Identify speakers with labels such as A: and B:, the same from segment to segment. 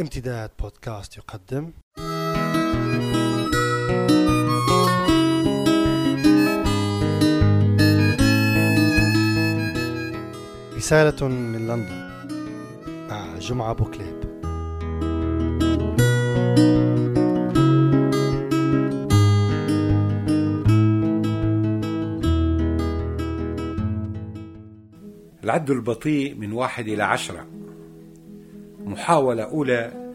A: امتداد بودكاست يقدم. رسالة من لندن مع جمعة بوكليب.
B: العد البطيء من واحد إلى عشرة. محاولة أولى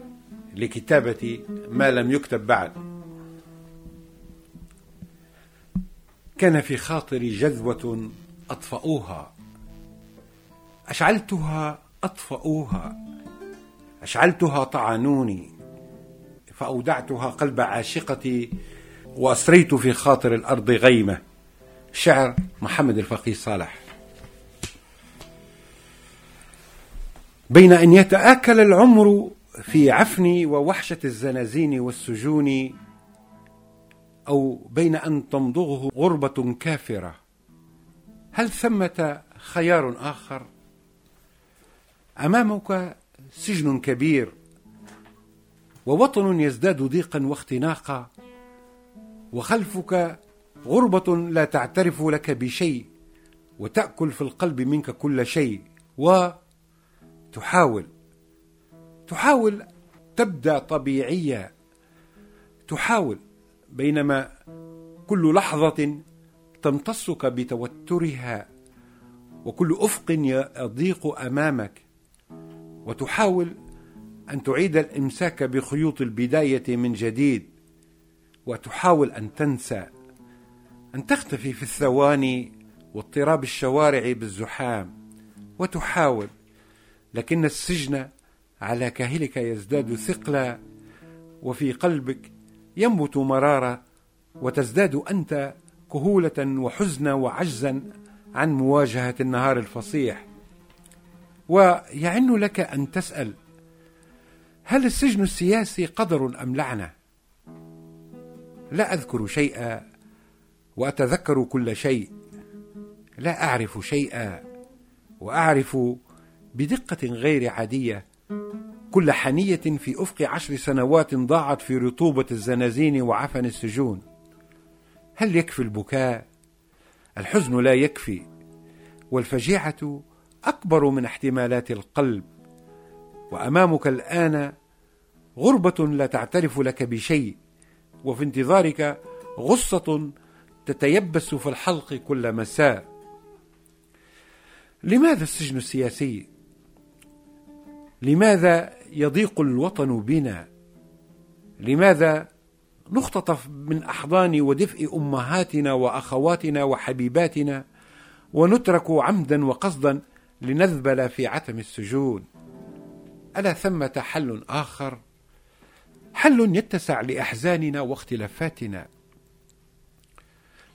B: لكتابة ما لم يكتب بعد. كان في خاطري جذوة أطفأوها. أشعلتها أطفأوها. أشعلتها طعنوني. فأودعتها قلب عاشقتي وأسريت في خاطر الأرض غيمة. شعر محمد الفقيه صالح. بين أن يتآكل العمر في عفن ووحشة الزنازين والسجون أو بين أن تمضغه غربة كافرة هل ثمة خيار آخر؟ أمامك سجن كبير ووطن يزداد ضيقا واختناقا وخلفك غربة لا تعترف لك بشيء وتأكل في القلب منك كل شيء وتحاول تحاول تبدأ طبيعية تحاول بينما كل لحظة تمتصك بتوترها وكل أفق يضيق أمامك وتحاول أن تعيد الإمساك بخيوط البداية من جديد وتحاول أن تنسى أن تختفي في الثواني واضطراب الشوارع بالزحام وتحاول لكن السجن على كاهلك يزداد ثقلا وفي قلبك ينبت مرارة وتزداد أنت كهولة وحزنا وعجزا عن مواجهة النهار الفصيح ويعن لك أن تسأل هل السجن السياسي قدر أم لعنة؟ لا أذكر شيئا وأتذكر كل شيء لا أعرف شيئا وأعرف بدقة غير عادية. كل حنية في أفق عشر سنوات ضاعت في رطوبة الزنازين وعفن السجون. هل يكفي البكاء؟ الحزن لا يكفي. والفجيعة أكبر من احتمالات القلب. وأمامك الآن غربة لا تعترف لك بشيء. وفي انتظارك غصة تتيبس في الحلق كل مساء. لماذا السجن السياسي؟ لماذا يضيق الوطن بنا؟ لماذا نختطف من أحضان ودفء أمهاتنا وأخواتنا وحبيباتنا ونترك عمدا وقصدا لنذبل في عتم السجون؟ ألا ثمة حل آخر؟ حل يتسع لأحزاننا واختلافاتنا.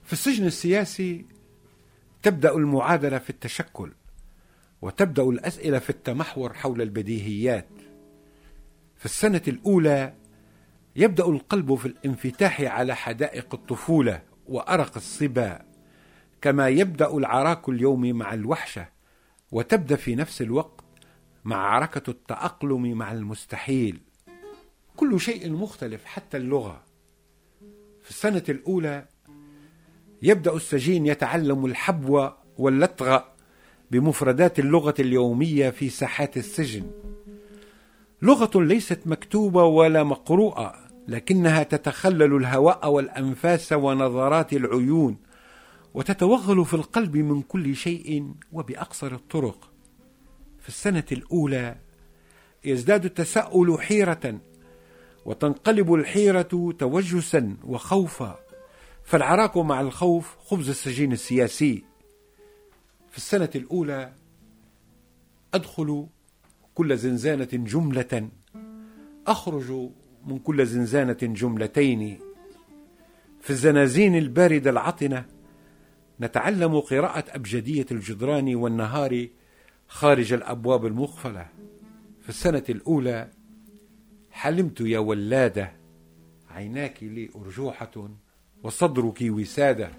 B: في السجن السياسي تبدأ المعادلة في التشكل. وتبدأ الأسئلة في التمحور حول البديهيات. في السنة الأولى يبدأ القلب في الانفتاح على حدائق الطفولة وأرق الصبا كما يبدأ العراك اليوم مع الوحشة وتبدأ في نفس الوقت معركه التأقلم مع المستحيل. كل شيء مختلف حتى اللغة. في السنة الأولى يبدأ السجين يتعلم الحبو واللطغ بمفردات اللغة اليومية في ساحات السجن. لغة ليست مكتوبة ولا مقروءة لكنها تتخلل الهواء والأنفاس ونظرات العيون وتتوغل في القلب من كل شيء وبأقصر الطرق. في السنة الأولى يزداد التساؤل حيرة وتنقلب الحيرة توجسا وخوفا. فالعراك مع الخوف خبز السجين السياسي. في السنة الأولى أدخل كل زنزانة جملة أخرج من كل زنزانة جملتين. في الزنازين الباردة العطنة نتعلم قراءة أبجدية الجدران والنهار خارج الأبواب المقفلة في السنة الأولى حلمت يا ولادة عيناك لي أرجوحة وصدرك وسادة.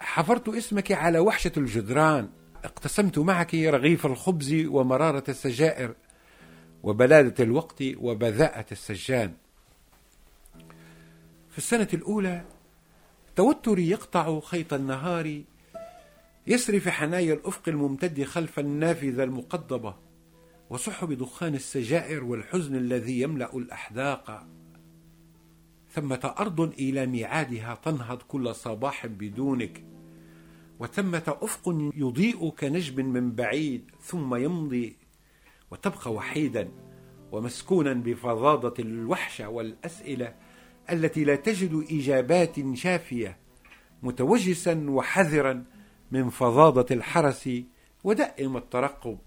B: حفرت اسمك على وحشة الجدران. اقتسمت معك رغيف الخبز ومرارة السجائر وبلادة الوقت وبذاءة السجان. في السنة الأولى توتري يقطع خيط النهار يسري في حنايا الأفق الممتد خلف النافذة المقضبة وسحب دخان السجائر والحزن الذي يملأ الأحداق. ثمة أرض إلى ميعادها تنهض كل صباح بدونك. وثمة أفق يضيء كنجم من بعيد ثم يمضي وتبقى وحيدا ومسكونا بفظاظة الوحشة والأسئلة التي لا تجد إجابات شافية متوجسا وحذرا من فظاظة الحرس ودائم الترقب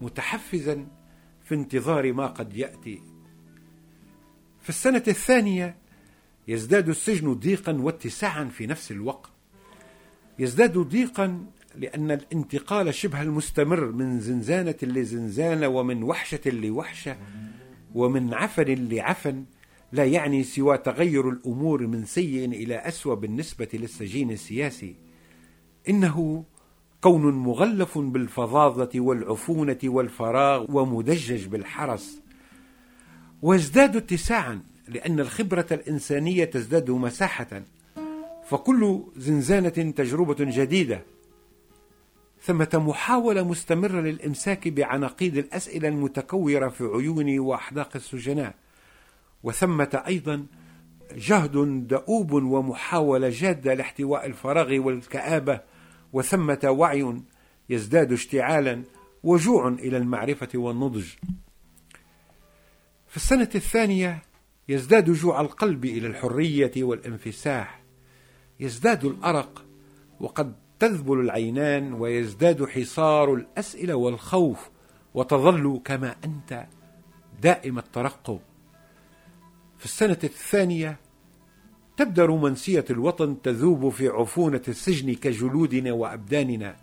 B: متحفزا في انتظار ما قد يأتي. في السنة الثانية يزداد السجن ضيقا واتساعا في نفس الوقت. يزداد ضيقا لأن الانتقال شبه المستمر من زنزانة لزنزانة ومن وحشة لوحشة ومن عفن لعفن لا يعني سوى تغير الأمور من سيء إلى أسوأ بالنسبة للسجين السياسي. إنه كون مغلف بالفظاظة والعفونة والفراغ ومدجج بالحرس. ويزداد اتساعا لأن الخبرة الإنسانية تزداد مساحة فكل زنزانة تجربة جديدة. ثمة محاولة مستمرة للإمساك بعناقيد الأسئلة المتكورة في عيون وأحداق السجناء. وثمة أيضا جهد دؤوب ومحاولة جادة لاحتواء الفراغ والكآبة. وثمة وعي يزداد اشتعالا وجوع إلى المعرفة والنضج. في السنة الثانية يزداد جوع القلب إلى الحرية والانفساح. يزداد الأرق وقد تذبل العينان ويزداد حصار الأسئلة والخوف وتظل كما أنت دائم الترقب. في السنة الثانية تبدأ رومانسية الوطن تذوب في عفونة السجن كجلودنا وأبداننا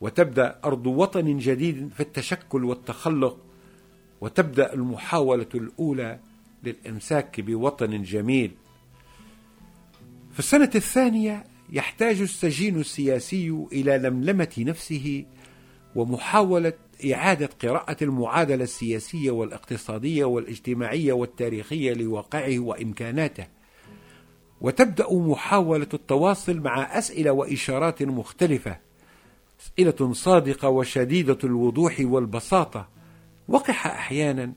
B: وتبدأ أرض وطن جديد في التشكل والتخلق وتبدأ المحاولة الأولى للإمساك بوطن جميل. في السنة الثانية يحتاج السجين السياسي إلى لملمة نفسه ومحاولة إعادة قراءة المعادلة السياسية والاقتصادية والاجتماعية والتاريخية لواقعه وإمكاناته. وتبدأ محاولة التواصل مع أسئلة وإشارات مختلفة أسئلة صادقة وشديدة الوضوح والبساطة. وقح أحيانا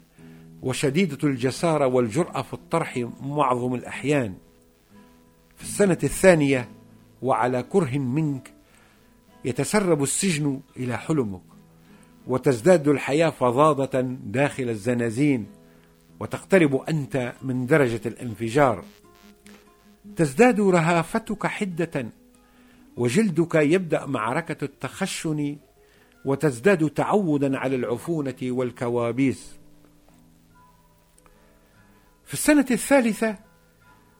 B: وشديدة الجسارة والجرأة في الطرح معظم الأحيان. في السنة الثانية وعلى كره منك يتسرب السجن إلى حلمك وتزداد الحياة فظاظة داخل الزنازين وتقترب أنت من درجة الانفجار. تزداد رهافتك حدة وجلدك يبدأ معركة التخشن وتزداد تعودا على العفونة والكوابيس. في السنة الثالثة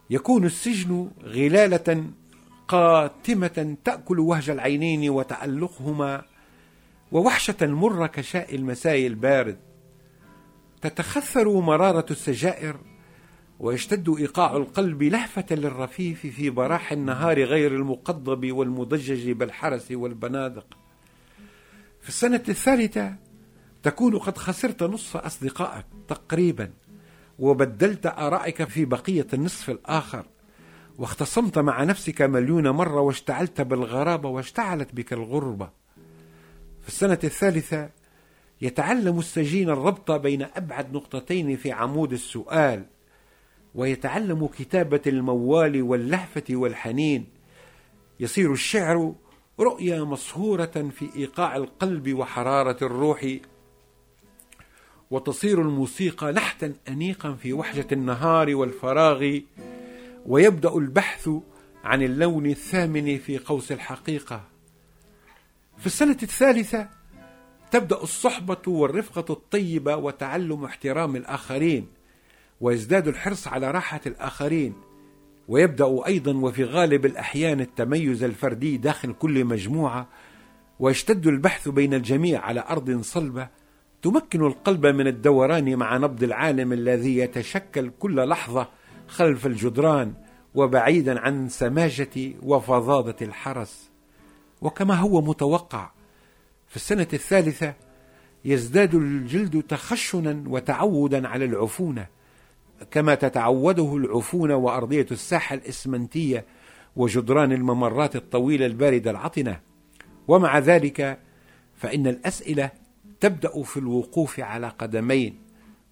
B: يكون السجن غلالة قاتمة تأكل وهج العينين وتألقهما ووحشة مرة كشاء المساء البارد. تتخثر مرارة السجائر ويشتد إيقاع القلب لهفة للرفيف في براح النهار غير المقضب والمضجج بالحرس والبنادق. في السنة الثالثة تكون قد خسرت نصف أصدقائك تقريبا. وبدلت آرائك في بقية النصف الآخر واختصمت مع نفسك مليون مرة واشتعلت بالغرابة واشتعلت بك الغربة. في السنة الثالثة يتعلم السجين الربط بين أبعد نقطتين في عمود السؤال ويتعلم كتابة الموال واللهفة والحنين. يصير الشعر رؤيا مصهورة في إيقاع القلب وحرارة الروح. وتصير الموسيقى نحتا أنيقا في وحشة النهار والفراغ ويبدأ البحث عن اللون الثامن في قوس الحقيقة. في السنة الثالثة تبدأ الصحبة والرفقة الطيبة وتعلم احترام الآخرين ويزداد الحرص على راحة الآخرين. ويبدأ أيضا وفي غالب الأحيان التميز الفردي داخل كل مجموعة ويشتد البحث بين الجميع على أرض صلبة تمكن القلب من الدوران مع نبض العالم الذي يتشكل كل لحظة خلف الجدران وبعيدا عن سماجة وفظاظة الحرس. وكما هو متوقع في السنة الثالثة يزداد الجلد تخشنا وتعودا على العفونة كما تتعوده العفونه وأرضية الساحة الإسمنتية وجدران الممرات الطويلة الباردة العطنة. ومع ذلك فإن الأسئلة تبدأ في الوقوف على قدمين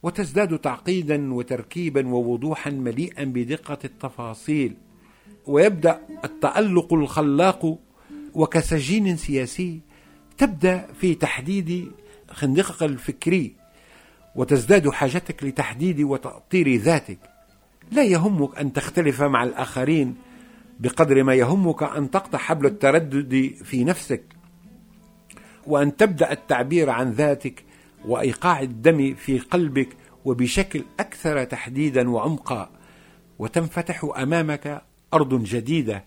B: وتزداد تعقيدا وتركيبا ووضوحا مليئا بدقة التفاصيل ويبدأ التألق الخلاق وكسجين سياسي تبدأ في تحديد خندقك الفكري وتزداد حاجتك لتحديد وتأطير ذاتك. لا يهمك أن تختلف مع الآخرين بقدر ما يهمك أن تقطع حبل التردد في نفسك. وأن تبدأ التعبير عن ذاتك وإيقاع الدم في قلبك وبشكل أكثر تحديدا وعمقا. وتنفتح أمامك أرض جديدة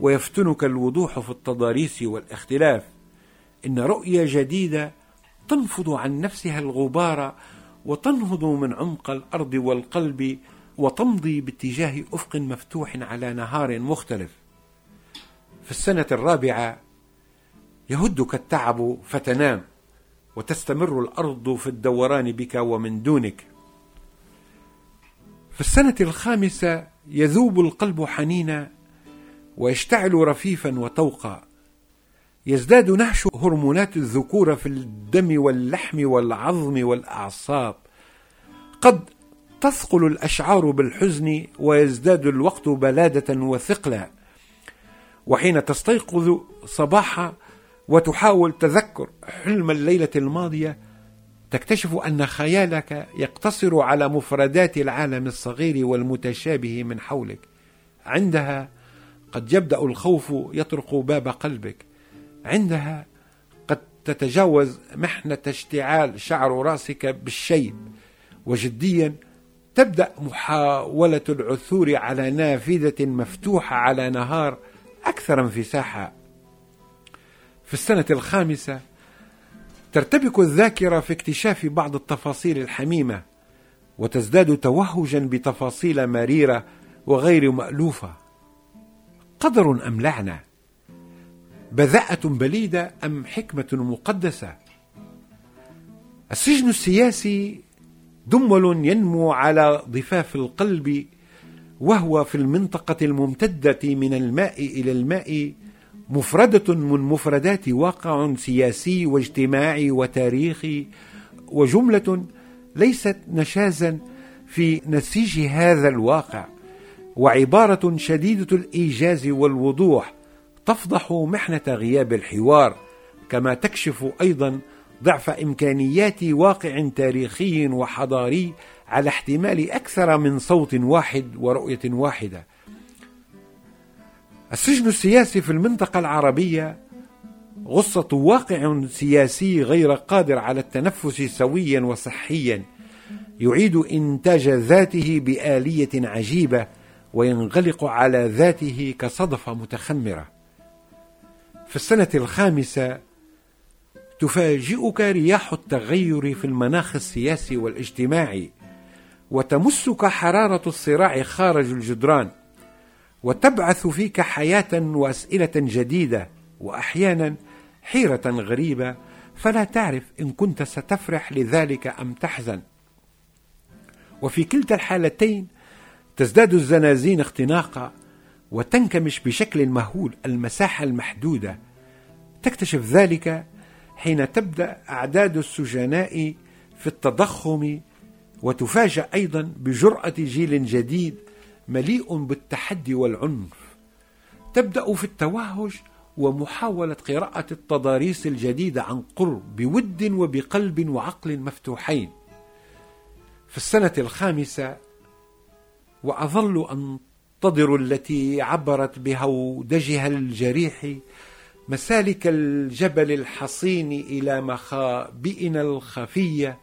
B: ويفتنك الوضوح في التضاريس والاختلاف. إن رؤية جديدة تنفض عن نفسها الغبار وتنهض من عمق الأرض والقلب وتمضي باتجاه أفق مفتوح على نهار مختلف. في السنة الرابعة يهدك التعب فتنام وتستمر الأرض في الدوران بك ومن دونك. في السنة الخامسة يذوب القلب حنينا ويشتعل رفيفا وتوقا يزداد نهش هرمونات الذكورة في الدم واللحم والعظم والأعصاب. قد تثقل الأشعار بالحزن ويزداد الوقت بلادة وثقلا. وحين تستيقظ صباحا وتحاول تذكر حلم الليلة الماضية تكتشف أن خيالك يقتصر على مفردات العالم الصغير والمتشابه من حولك. عندها قد يبدأ الخوف يطرق باب قلبك. عندها قد تتجاوز محنة اشتعال شعر راسك بالشيب. وجديا تبدأ محاولة العثور على نافذة مفتوحة على نهار أكثر انفساحا. في السنة الخامسة ترتبك الذاكرة في اكتشاف بعض التفاصيل الحميمة وتزداد توهجا بتفاصيل مريرة وغير مألوفة. قدر أم لعنة بذاءة بليدة أم حكمة مقدسة؟ السجن السياسي دمل ينمو على ضفاف القلب وهو في المنطقة الممتدة من الماء إلى الماء مفردة من مفردات واقع سياسي واجتماعي وتاريخي وجملة ليست نشازا في نسيج هذا الواقع وعبارة شديدة الإيجاز والوضوح تفضح محنة غياب الحوار كما تكشف أيضا ضعف إمكانيات واقع تاريخي وحضاري على احتمال أكثر من صوت واحد ورؤية واحدة. السجن السياسي في المنطقة العربية غصة واقع سياسي غير قادر على التنفس سويا وصحيا يعيد إنتاج ذاته بآلية عجيبة وينغلق على ذاته كصدفة متخمرة. في السنة الخامسة تفاجئك رياح التغير في المناخ السياسي والاجتماعي وتمسك حرارة الصراع خارج الجدران وتبعث فيك حياة وأسئلة جديدة وأحيانا حيرة غريبة فلا تعرف إن كنت ستفرح لذلك أم تحزن. وفي كلتا الحالتين تزداد الزنازين اختناقا وتنكمش بشكل مهول المساحة المحدودة. تكتشف ذلك حين تبدأ أعداد السجناء في التضخم وتفاجأ أيضا بجرأة جيل جديد مليء بالتحدي والعنف. تبدأ في التوهج ومحاولة قراءة التضاريس الجديدة عن قرب بود وبقلب وعقل مفتوحين. في السنة الخامسة وأظل أن تنتظر التي عبرت بهودجها الجريح مسالك الجبل الحصين إلى مخابئنا الخفية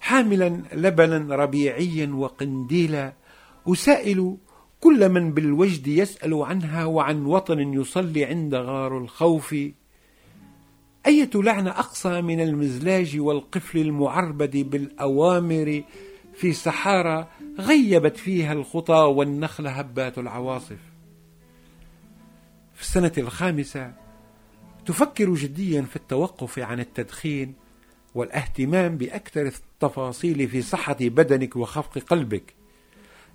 B: حاملا لبنا ربيعيا وقنديلا أسائل كل من بالوجد يسأل عنها وعن وطن يصلي عند غار الخوف. أية لعنه أقصى من المزلاج والقفل المعربد بالأوامر في صحارى غيبت فيها الخطى والنخل هبات العواصف. في السنة الخامسة تفكر جديا في التوقف عن التدخين والاهتمام بأكثر التفاصيل في صحة بدنك وخفق قلبك.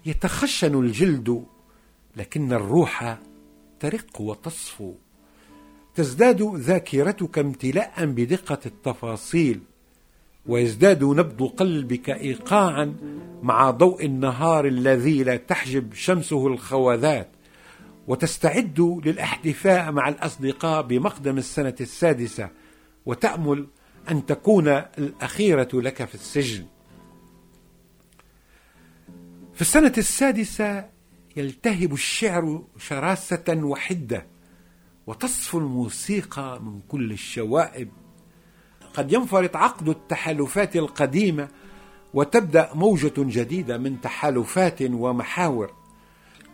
B: يتخشن الجلد لكن الروح ترق وتصفو. تزداد ذاكرتك امتلاء بدقة التفاصيل ويزداد نبض قلبك ايقاعا مع ضوء النهار الذي لا تحجب شمسه الخوذات. وتستعد للإحتفاء مع الأصدقاء بمقدم السنة السادسة وتأمل أن تكون الأخيرة لك في السجن. في السنة السادسة يلتهب الشعر شراسة وحدة وتصفو الموسيقى من كل الشوائب. قد ينفرط عقد التحالفات القديمة وتبدأ موجة جديدة من تحالفات ومحاور.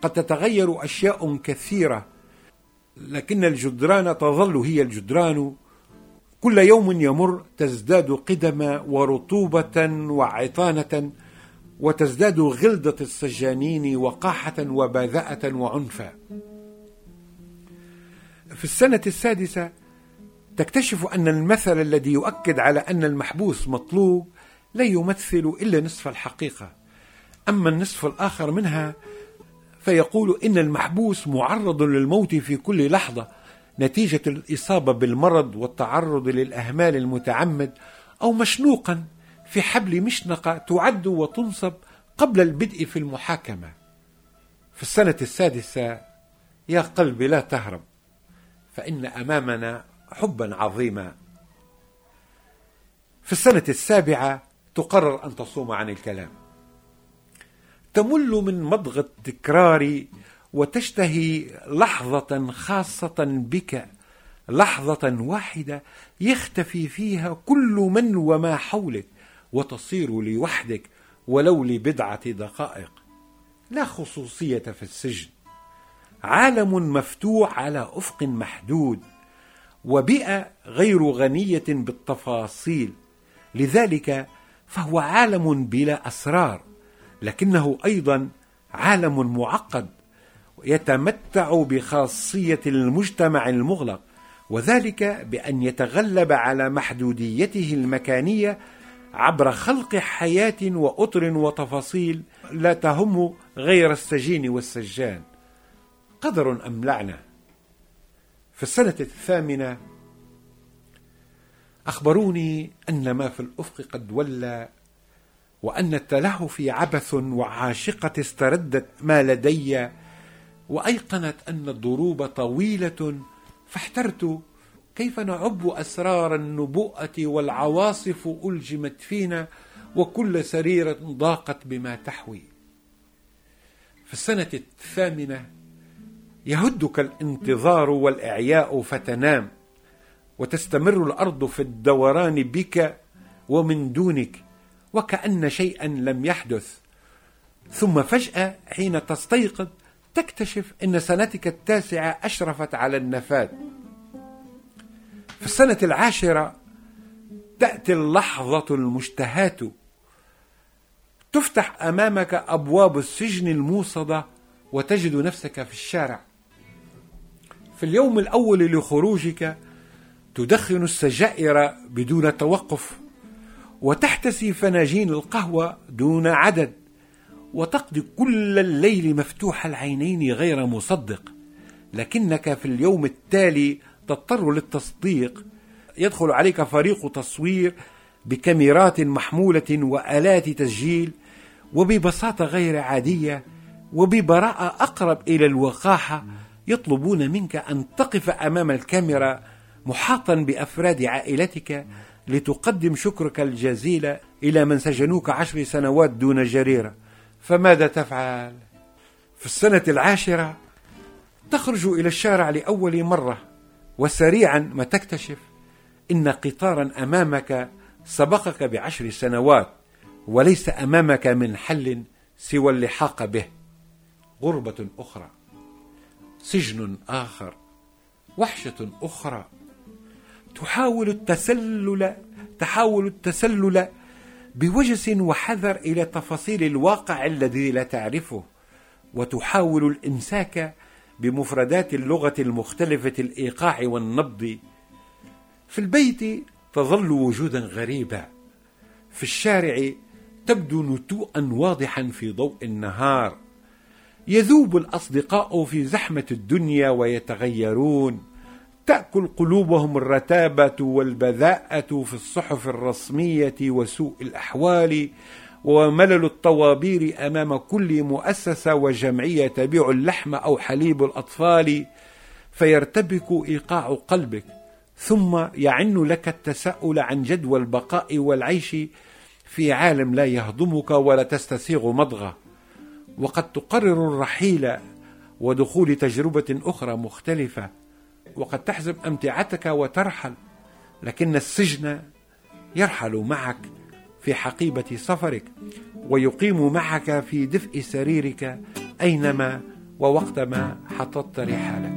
B: قد تتغير أشياء كثيرة لكن الجدران تظل هي الجدران. كل يوم يمر تزداد قدما ورطوبة وعطانة. وتزداد غلظة السجانين وقاحة وبذاءة وعنفا. في السنة السادسة تكتشف أن المثل الذي يؤكد على أن المحبوس مطلوب لا يمثل إلا نصف الحقيقة. أما النصف الآخر منها فيقول إن المحبوس معرض للموت في كل لحظة نتيجة الإصابة بالمرض والتعرض للأهمال المتعمد أو مشنوقا في حبل مشنقة تعد وتنصب قبل البدء في المحاكمة. في السنة السادسة يا قلبي لا تهرب فإن أمامنا حبا عظيما. في السنة السابعة تقرر أن تصوم عن الكلام. تمل من مضغ التكرار وتشتهي لحظة خاصة بك لحظة واحدة يختفي فيها كل من وما حولك. وتصير لوحدك ولو لبضعة دقائق. لا خصوصية في السجن. عالم مفتوح على أفق محدود وبيئة غير غنية بالتفاصيل. لذلك فهو عالم بلا أسرار لكنه أيضا عالم معقد يتمتع بخاصية المجتمع المغلق وذلك بأن يتغلب على محدوديته المكانية عبر خلق حياة وأطر وتفاصيل لا تهم غير السجين والسجان. قدر أم لعنه في السنة الثامنة أخبروني أن ما في الأفق قد ولى وأن التلهف عبث وعاشقة استردت ما لدي وأيقنت أن الضروب طويلة فاحترت كيف نعب أسرار النبوءة والعواصف ألجمت فينا وكل سريرة ضاقت بما تحوي. في السنة الثامنة يهدك الانتظار والإعياء فتنام وتستمر الأرض في الدوران بك ومن دونك وكأن شيئا لم يحدث. ثم فجأة حين تستيقظ تكتشف أن سنتك التاسعة أشرفت على النفاذ. في السنة العاشرة تأتي اللحظة المشتهاة. تفتح أمامك أبواب السجن الموصدة وتجد نفسك في الشارع. في اليوم الأول لخروجك تدخن السجائر بدون توقف وتحتسي فناجين القهوة دون عدد وتقضي كل الليل مفتوح العينين غير مصدق. لكنك في اليوم التالي تضطر للتصديق. يدخل عليك فريق تصوير بكاميرات محمولة وآلات تسجيل وببساطة غير عادية وببراءة أقرب إلى الوقاحة يطلبون منك أن تقف أمام الكاميرا محاطا بأفراد عائلتك لتقدم شكرك الجزيل إلى من سجنوك عشر سنوات دون جريرة. فماذا تفعل؟ في السنة العاشرة تخرج إلى الشارع لأول مرة. وسريعا ما تكتشف إن قطارا أمامك سبقك بعشر سنوات وليس أمامك من حل سوى اللحاق به. غربة أخرى سجن آخر وحشة أخرى. تحاول التسلل تحاول التسلل بوجس وحذر إلى تفاصيل الواقع الذي لا تعرفه وتحاول الإمساك بمفردات اللغة المختلفة الإيقاع والنبض. في البيت تظل وجودا غريبا. في الشارع تبدو نتوءا واضحا في ضوء النهار. يذوب الأصدقاء في زحمة الدنيا ويتغيرون. تأكل قلوبهم الرتابة والبذاءة في الصحف الرسمية وسوء الأحوال. وملل الطوابير أمام كل مؤسسة وجمعية تبيع اللحم أو حليب الأطفال فيرتبك إيقاع قلبك ثم يعن لك التساؤل عن جدوى البقاء والعيش في عالم لا يهضمك ولا تستسيغ مضغه. وقد تقرر الرحيل ودخول تجربة أخرى مختلفة وقد تحزم أمتعتك وترحل لكن السجن يرحل معك. في حقيبة سفرك ويقيم معك في دفء سريرك أينما ووقتما حططت رحالك.